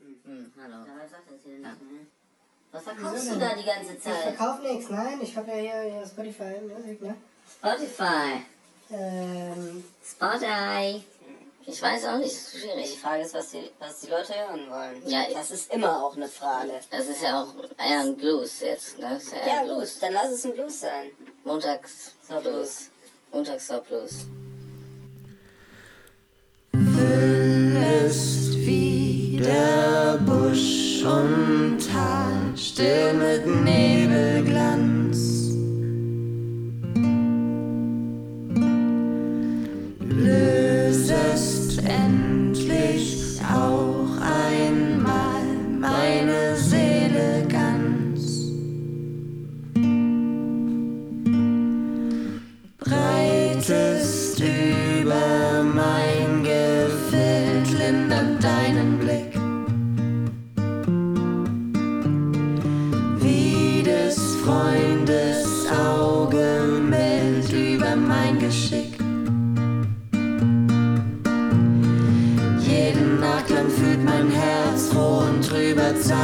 Hm, hallo. Was sagt das hier nicht, ne? Was verkaufst du da die ganze Ich Zeit? verkaufe nichts, nein. Ich habe ja hier, hier Spotify Music, ne? Spotify. Ähm, Spotify. Ich weiß auch nicht, das ist Die schwierig. Frage ist, was die, was die Leute hören wollen. Ja, das ist immer auch eine Frage. Das ist ja auch eher ein Blues jetzt, ne? Das ist ja Ja, ein gut, dann lass es ein Blues sein. Montags So Blues. Montags so Blues. wie der Busch und Tal, still mit Nebelglanz.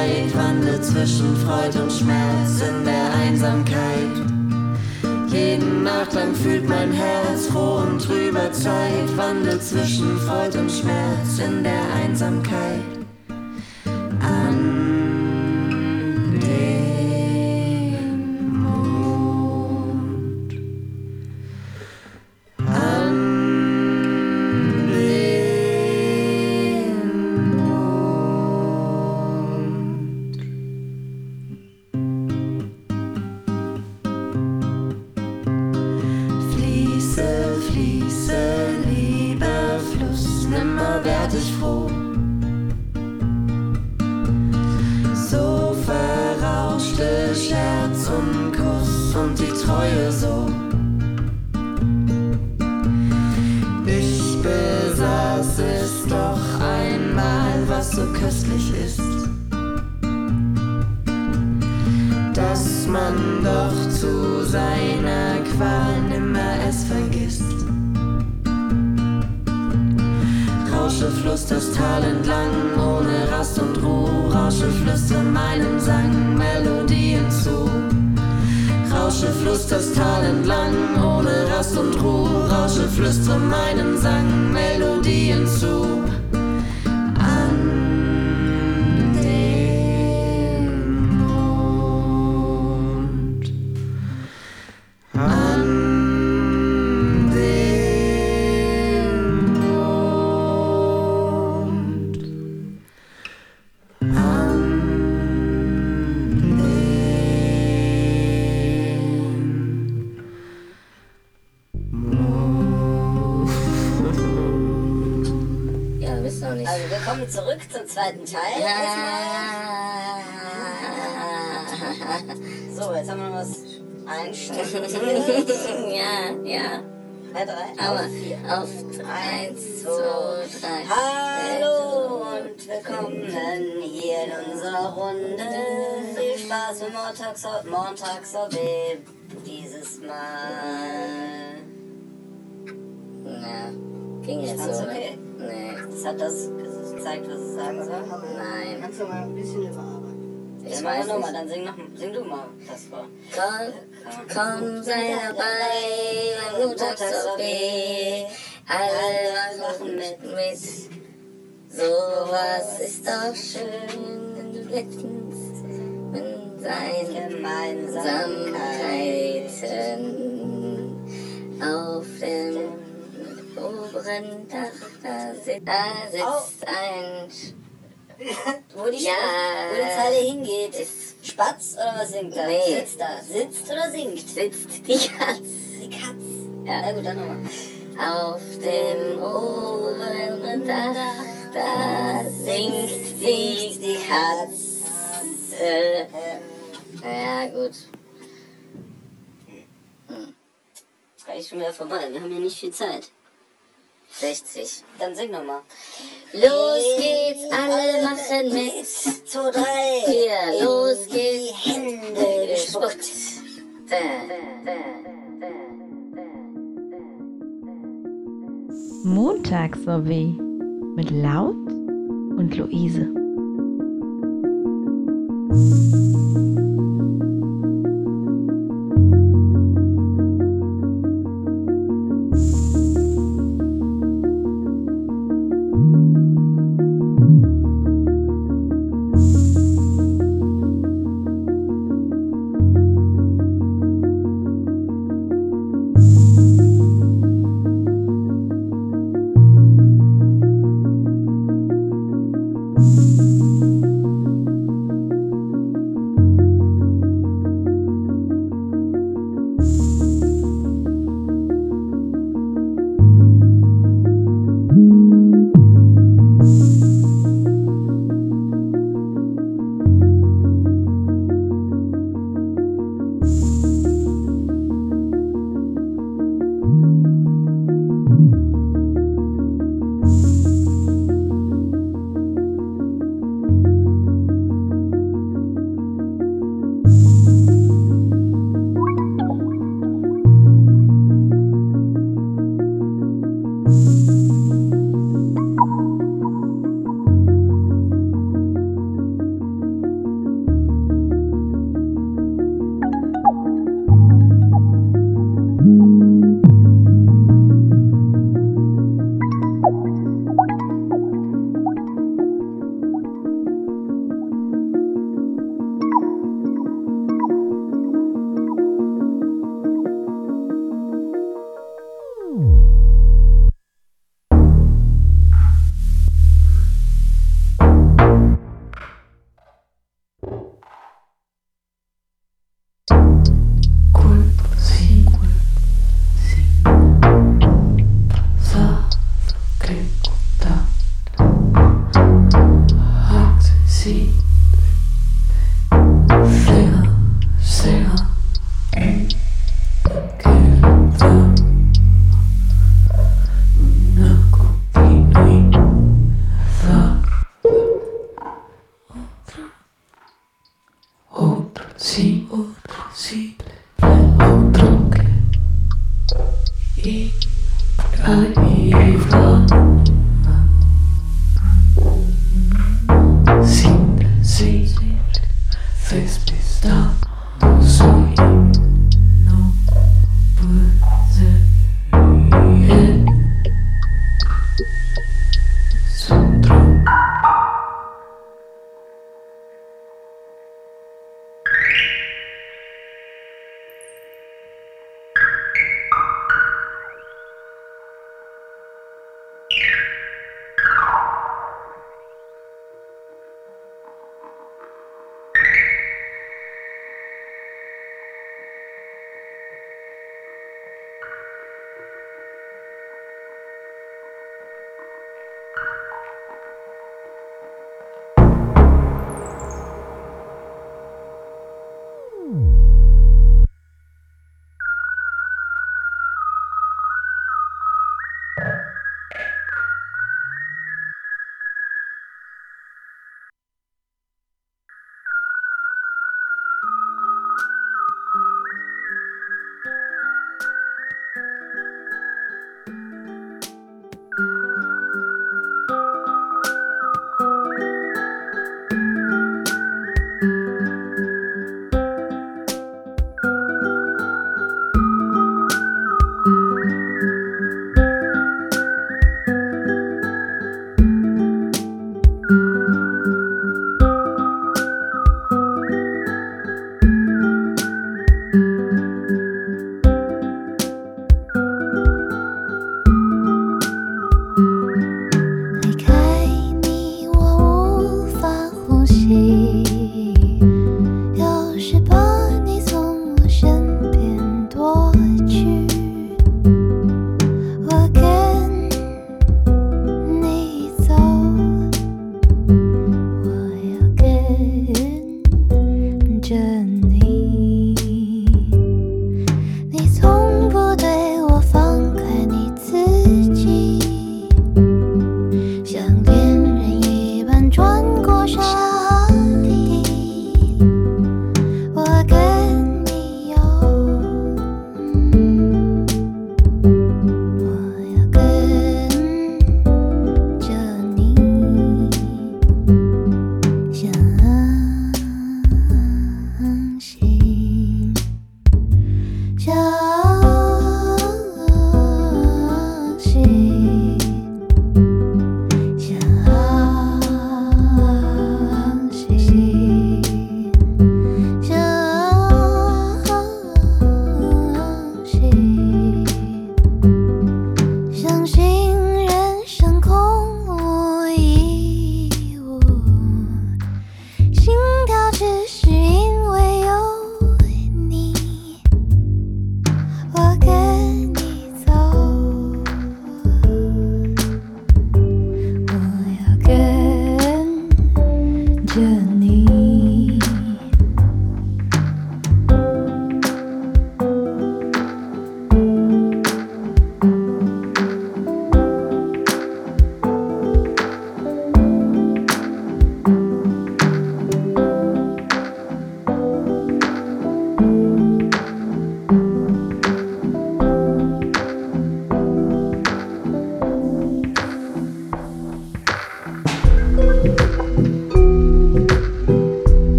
Zeit wandelt zwischen Freud und Schmerz in der Einsamkeit. Jeden Nachklang fühlt mein Herz froh und trüber Zeit wandelt zwischen Freud und Schmerz in der Einsamkeit. Zweiten Teil. Ah. So, jetzt haben wir was einstudiert. ja, ja. Bei drei, Aber auf vier. auf eins, zwei, drei. Hallo und willkommen hier in unserer Runde. Viel Spaß mit Montags, Montags dieses Mal. Ja, ging jetzt so. okay? Ne? Nee, Das hat das gezeigt, was es sagen soll. nein. kannst du mal ein bisschen überarbeiten. Ich weiß nochmal, nicht. dann sing, noch, sing du mal das vor. Komm, komm, sei dabei beim Montagssorbet. Alle machen mit, mit. Sowas ist doch schön, wenn du letztens mit seinen Gemeinsamkeiten auf dem oberen Dach da sitzt, da sitzt ein Wo die, Ja. wo die Zeile hingeht. Ist- Spatz oder was singt da? Nee. Sitzt da. Sitzt oder singt? sitzt die Katze. Die Katz. Ja. Na gut, dann nochmal. Auf dem oberen Dach, da singt sie die Katze. Ja, gut. Ist gleich schon wieder vorbei. Wir haben ja nicht viel Zeit. 60. Dann sing nochmal. Los geht's, alle machen mit. Zwei, drei. Hier, los geht's. Die Hände gespuckt. Montagssorbet mit Laut und Luise.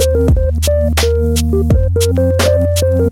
Thank you.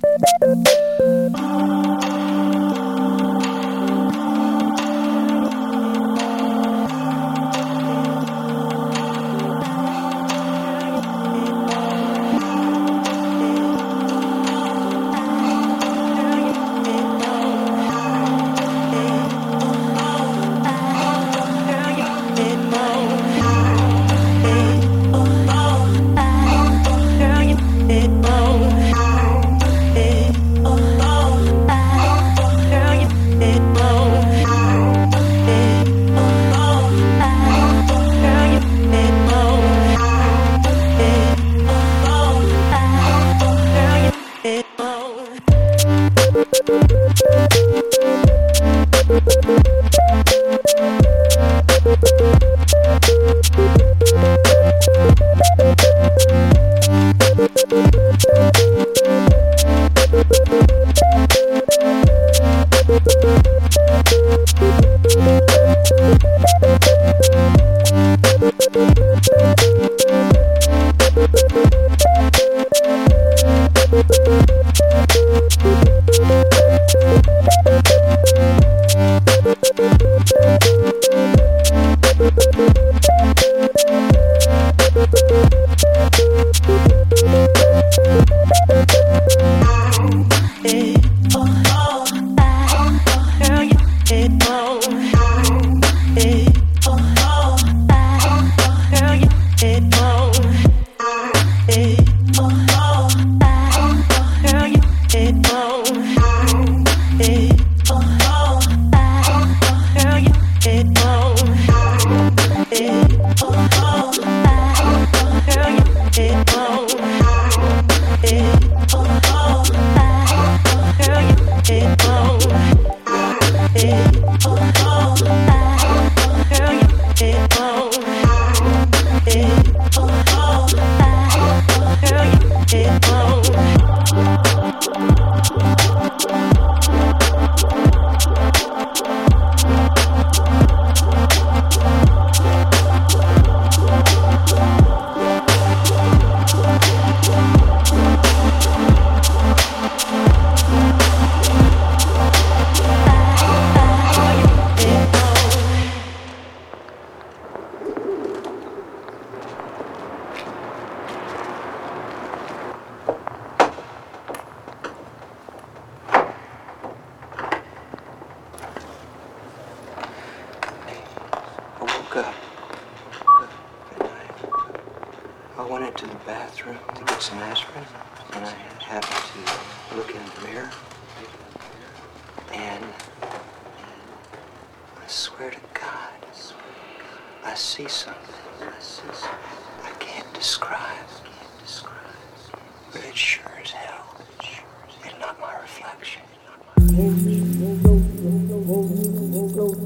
Hold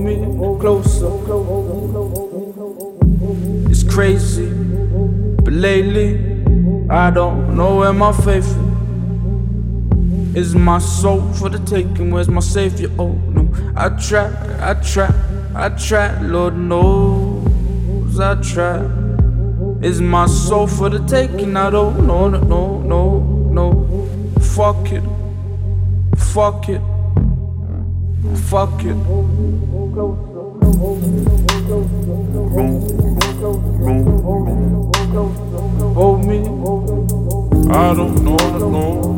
me closer. It's crazy, but lately I don't know where my faith is. Is my soul for the taking? Where's my savior? Oh no, I try, I try, I try. Lord knows I try. Is my soul for the taking? I don't know, no, no, no, no. Fuck it, fuck it, fuck it. Hold me, I don't know, no,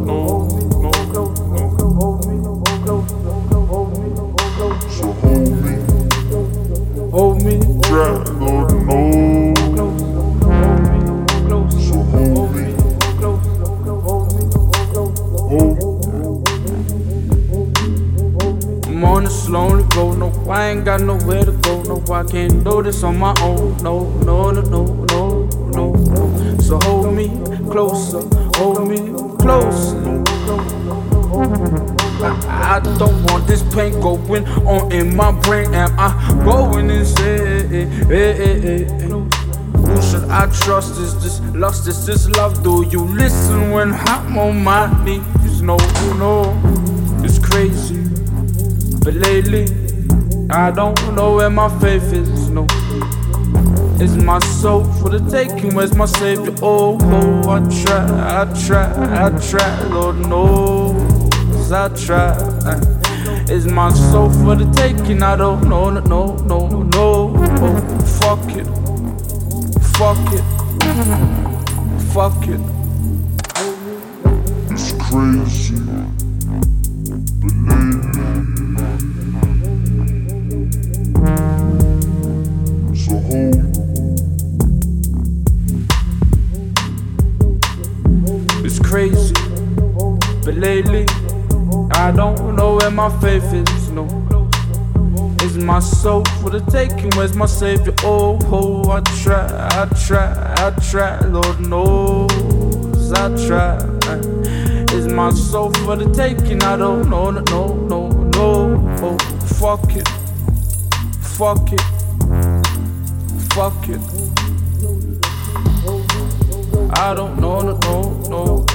do this on my own, no, no, no, no, no, no. So hold me closer, hold me closer. I, I don't want this pain going on in my brain. Am I going insane? Who should I trust? Is this lust? Is this love? Do you listen when I'm on my knees? No, no, it's crazy. But lately, I don't know where my faith is. Is my soul for the taking? Where's my savior? Oh, oh, I try, I try, I try. Lord knows I try. Is my soul for the taking? I don't know, no, no, no, no. Oh, fuck it, fuck it, fuck it. It's crazy, for the taking? Where's my savior? Oh, oh, I try, I try, I try. Lord knows I try. Is my soul for the taking? I don't know, no, no, no, no. Oh, fuck it, fuck it, fuck it. I don't know, no, no, no, no,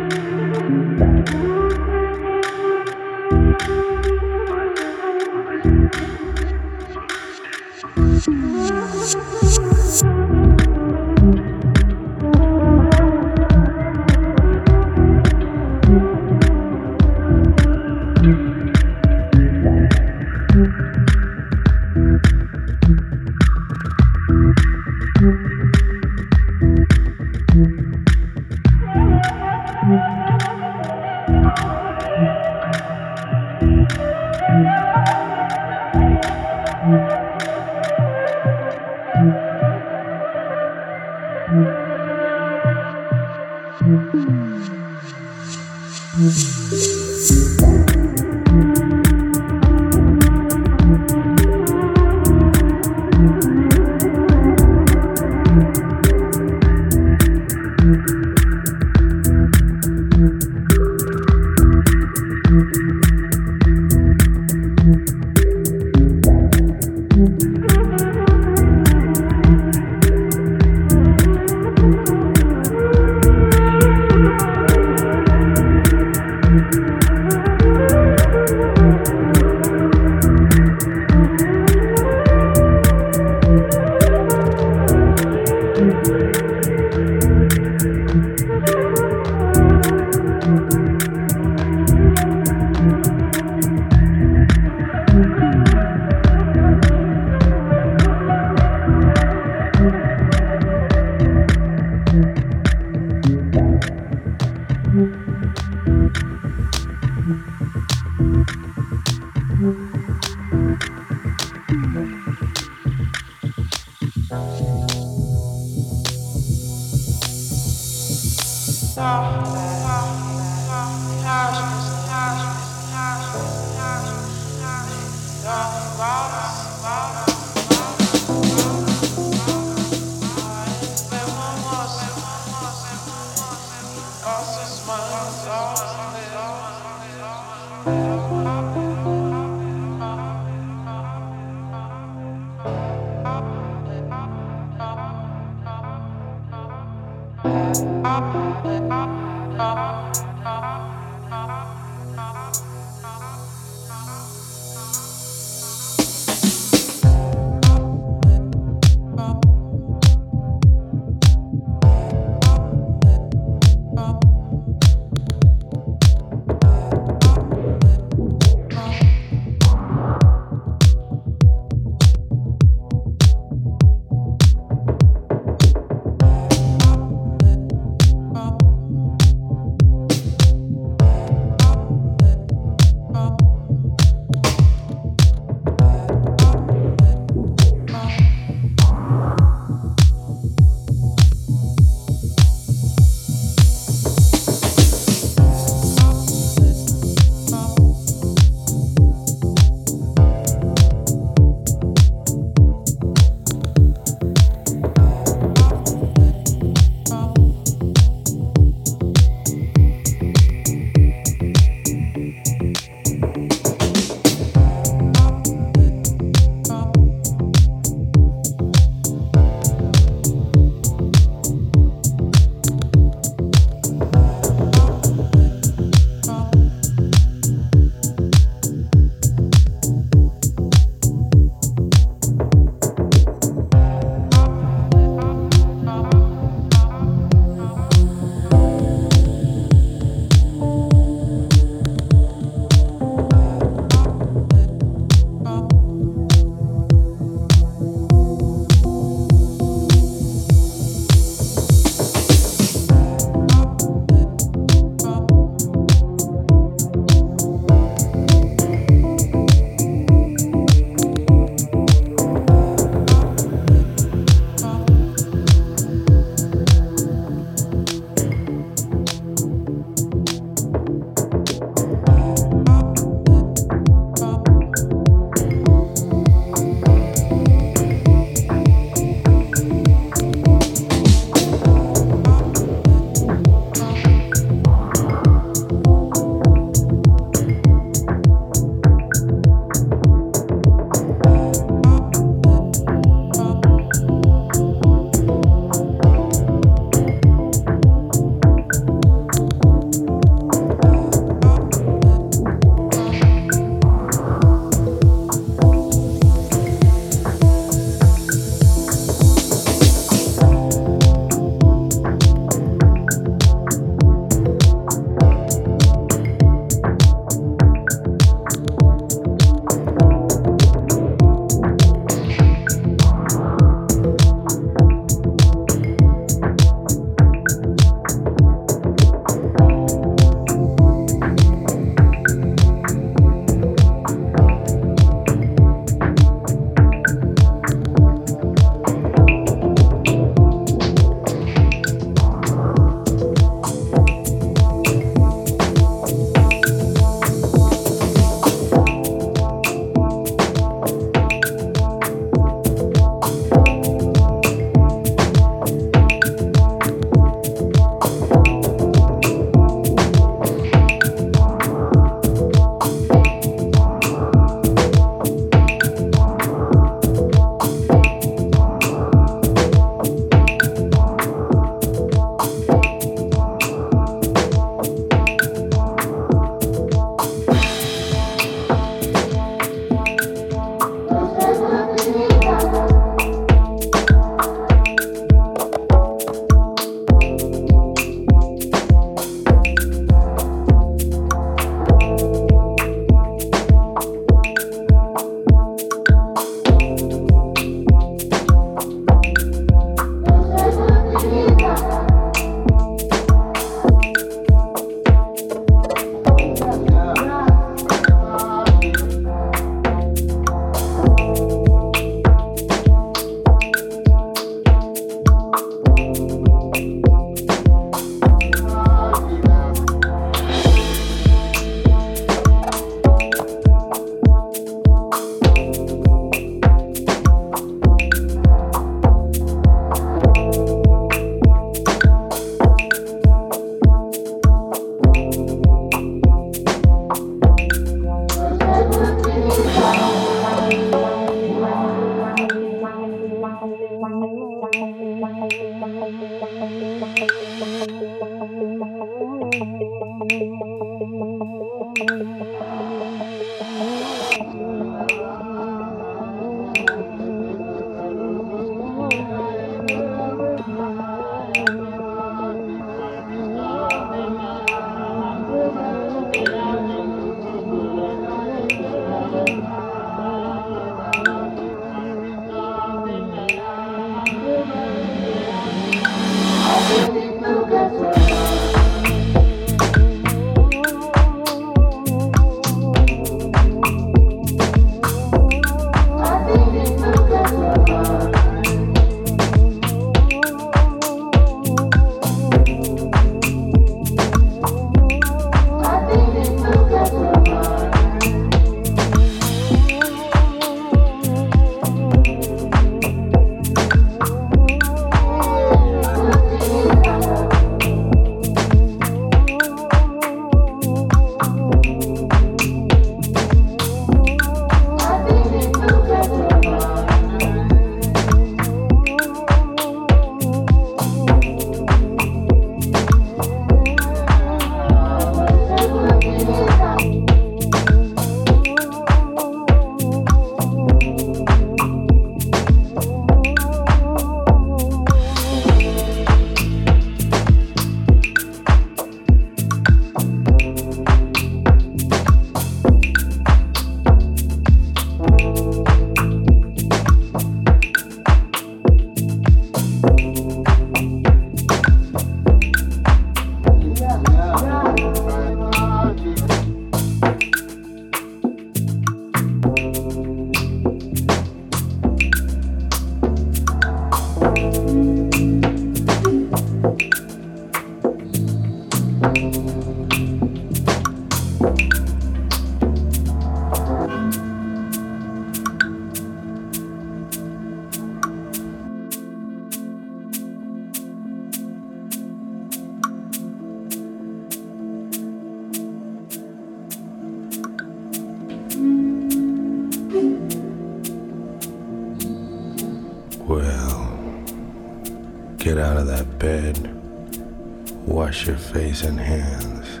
and hands.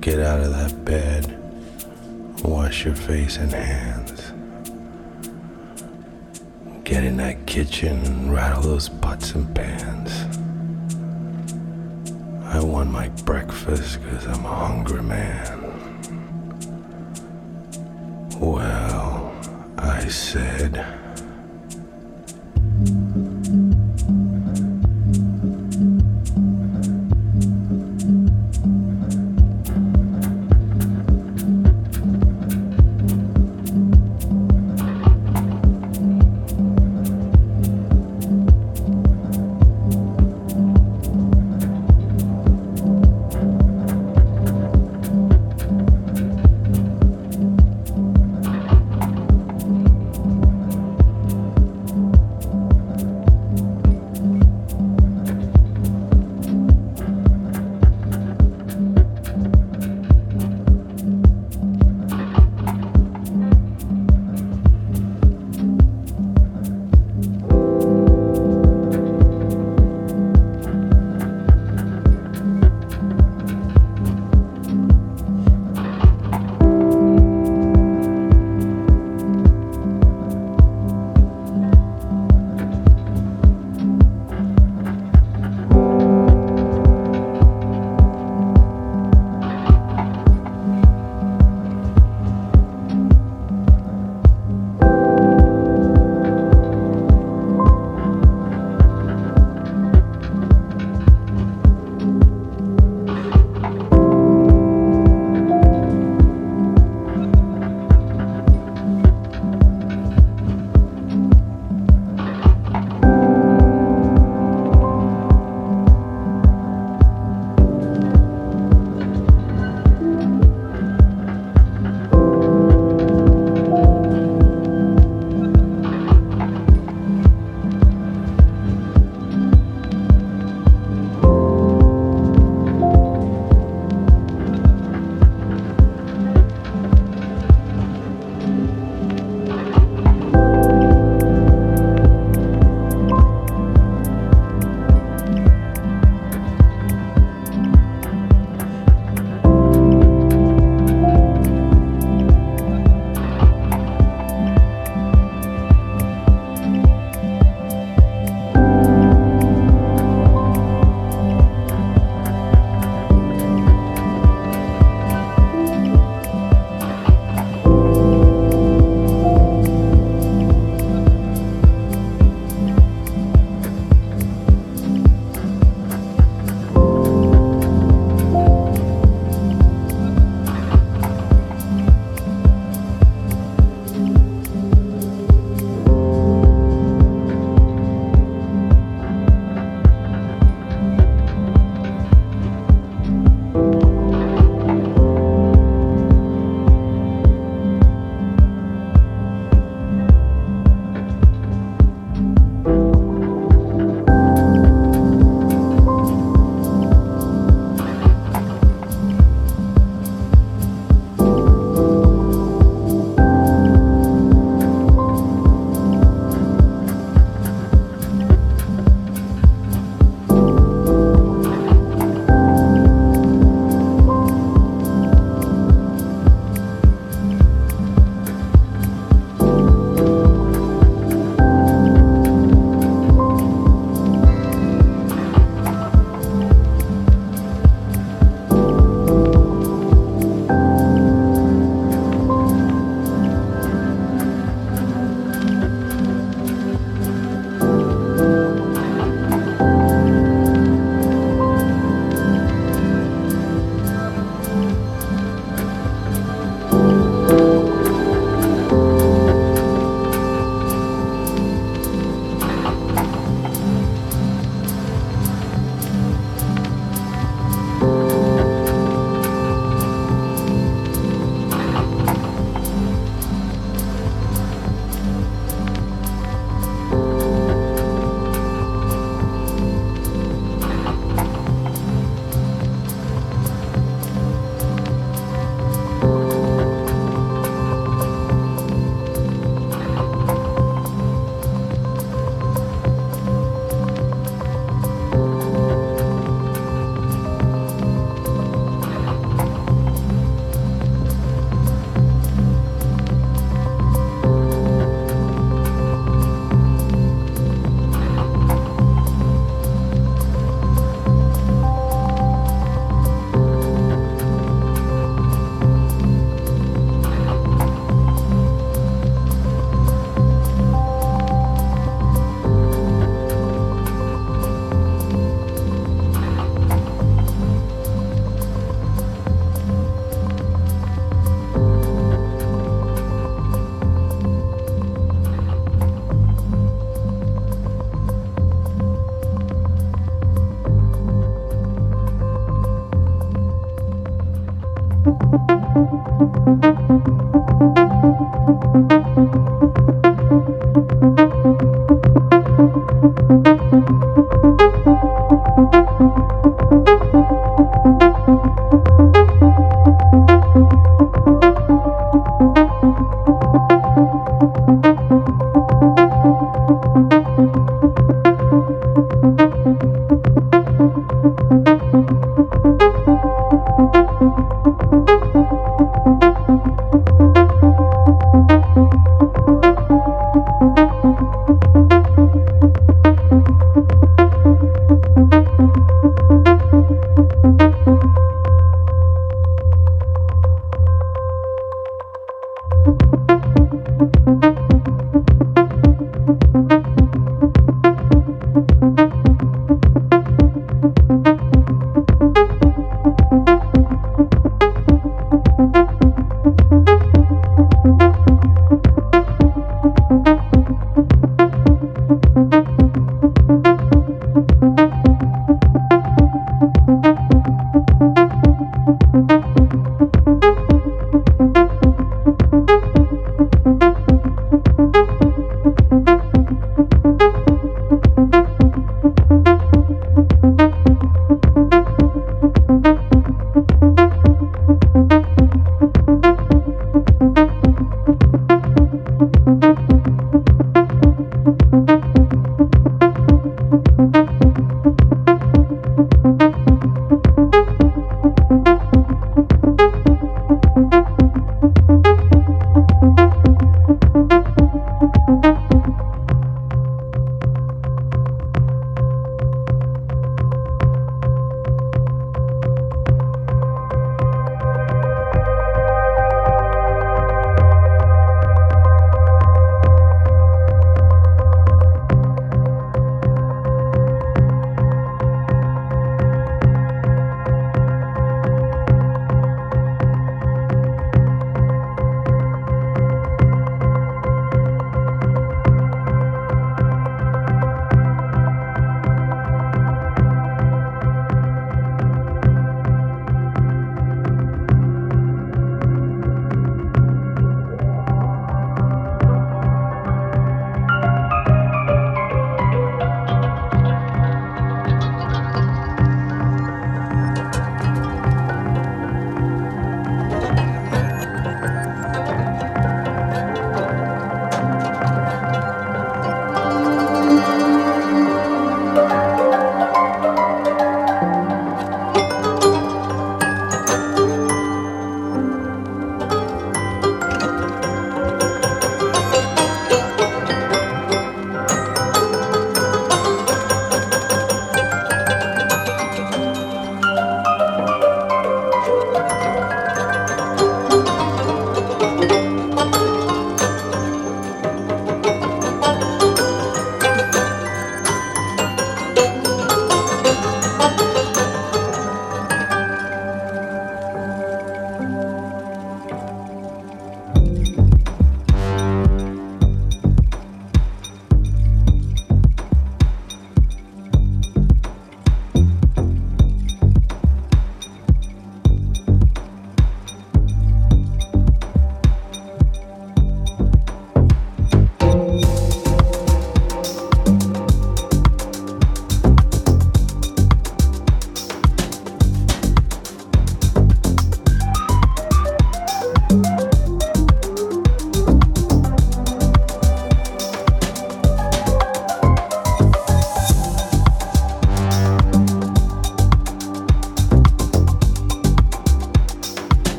Get out of that bed. Wash your face and hands. Get in that kitchen and rattle those pots and pans.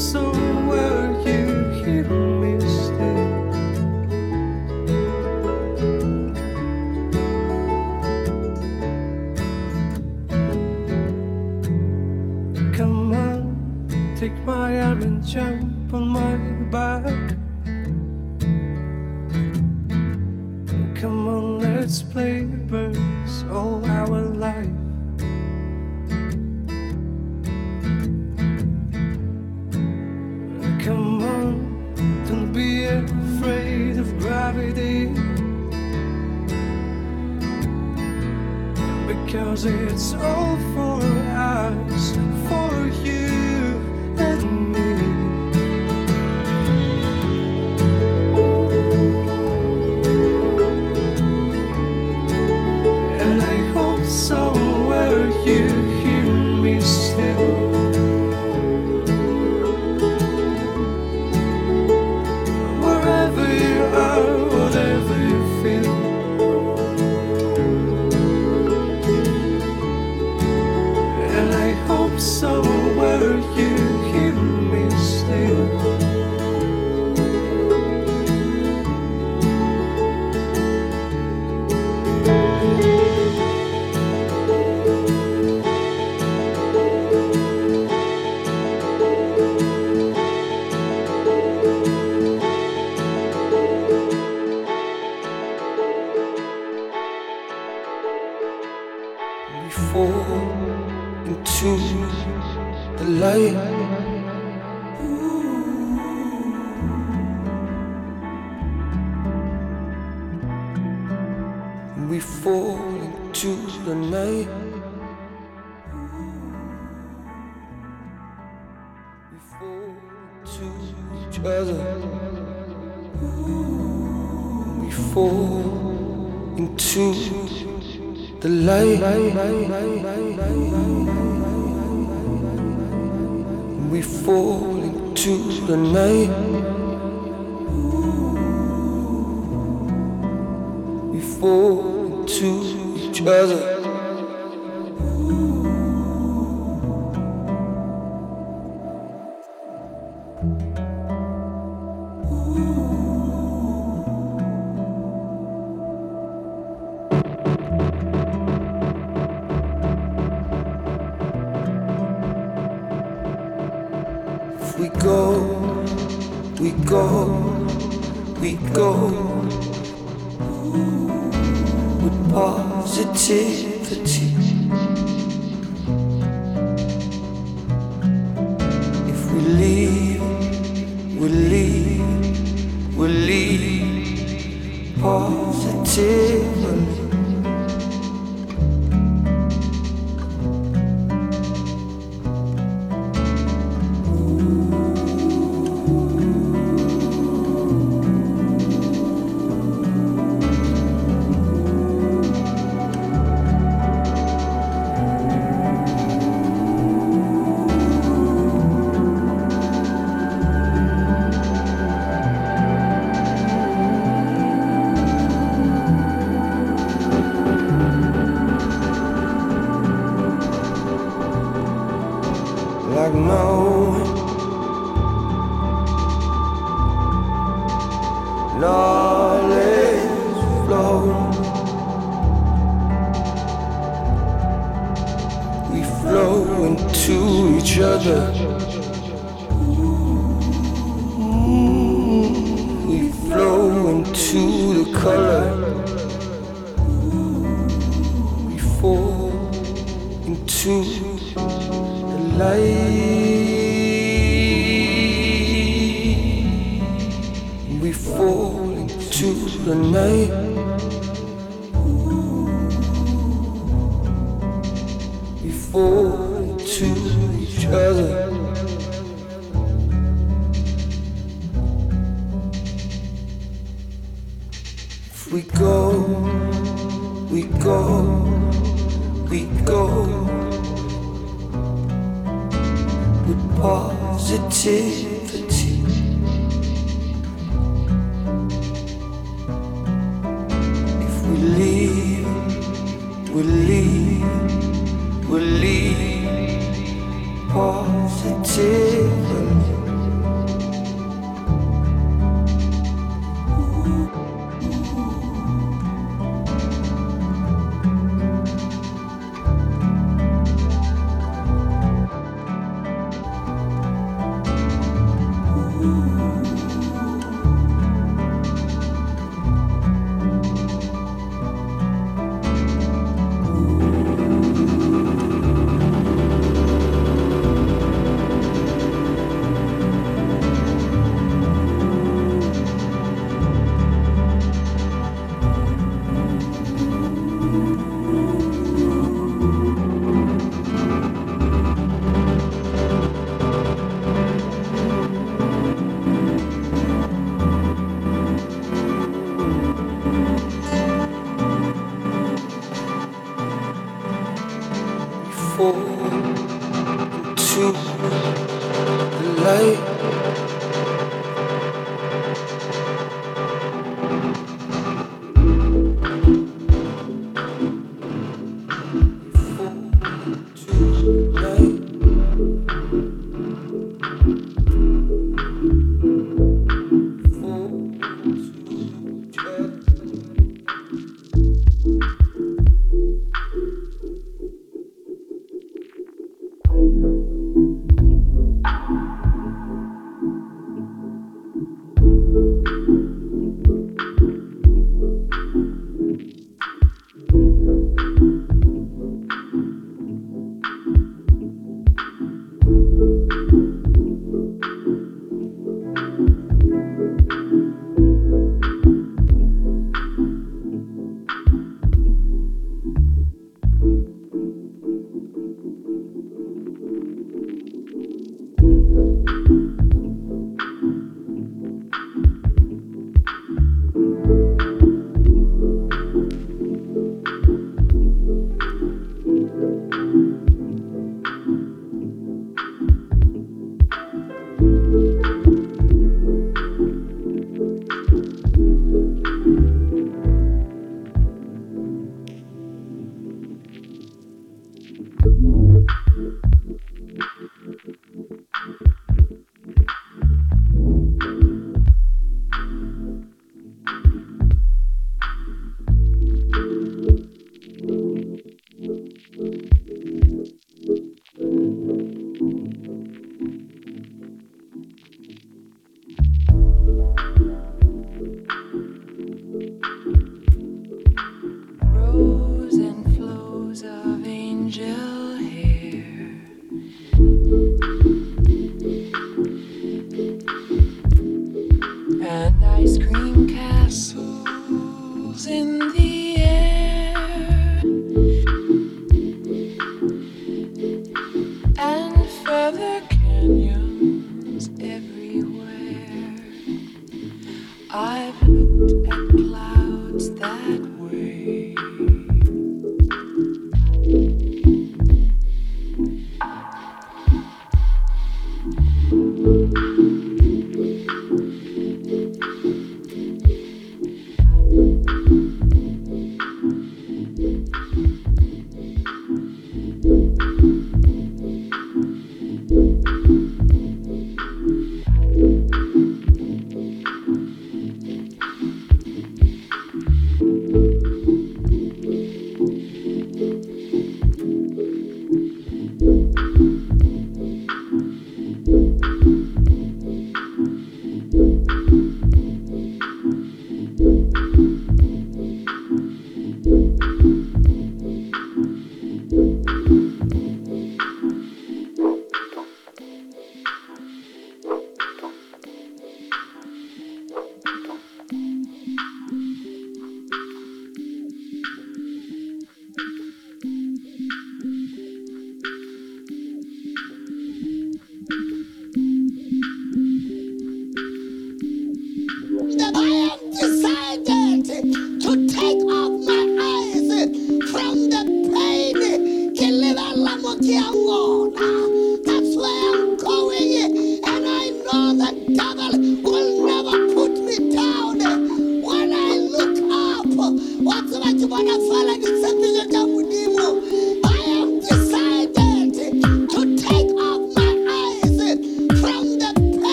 so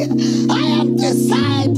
I am decided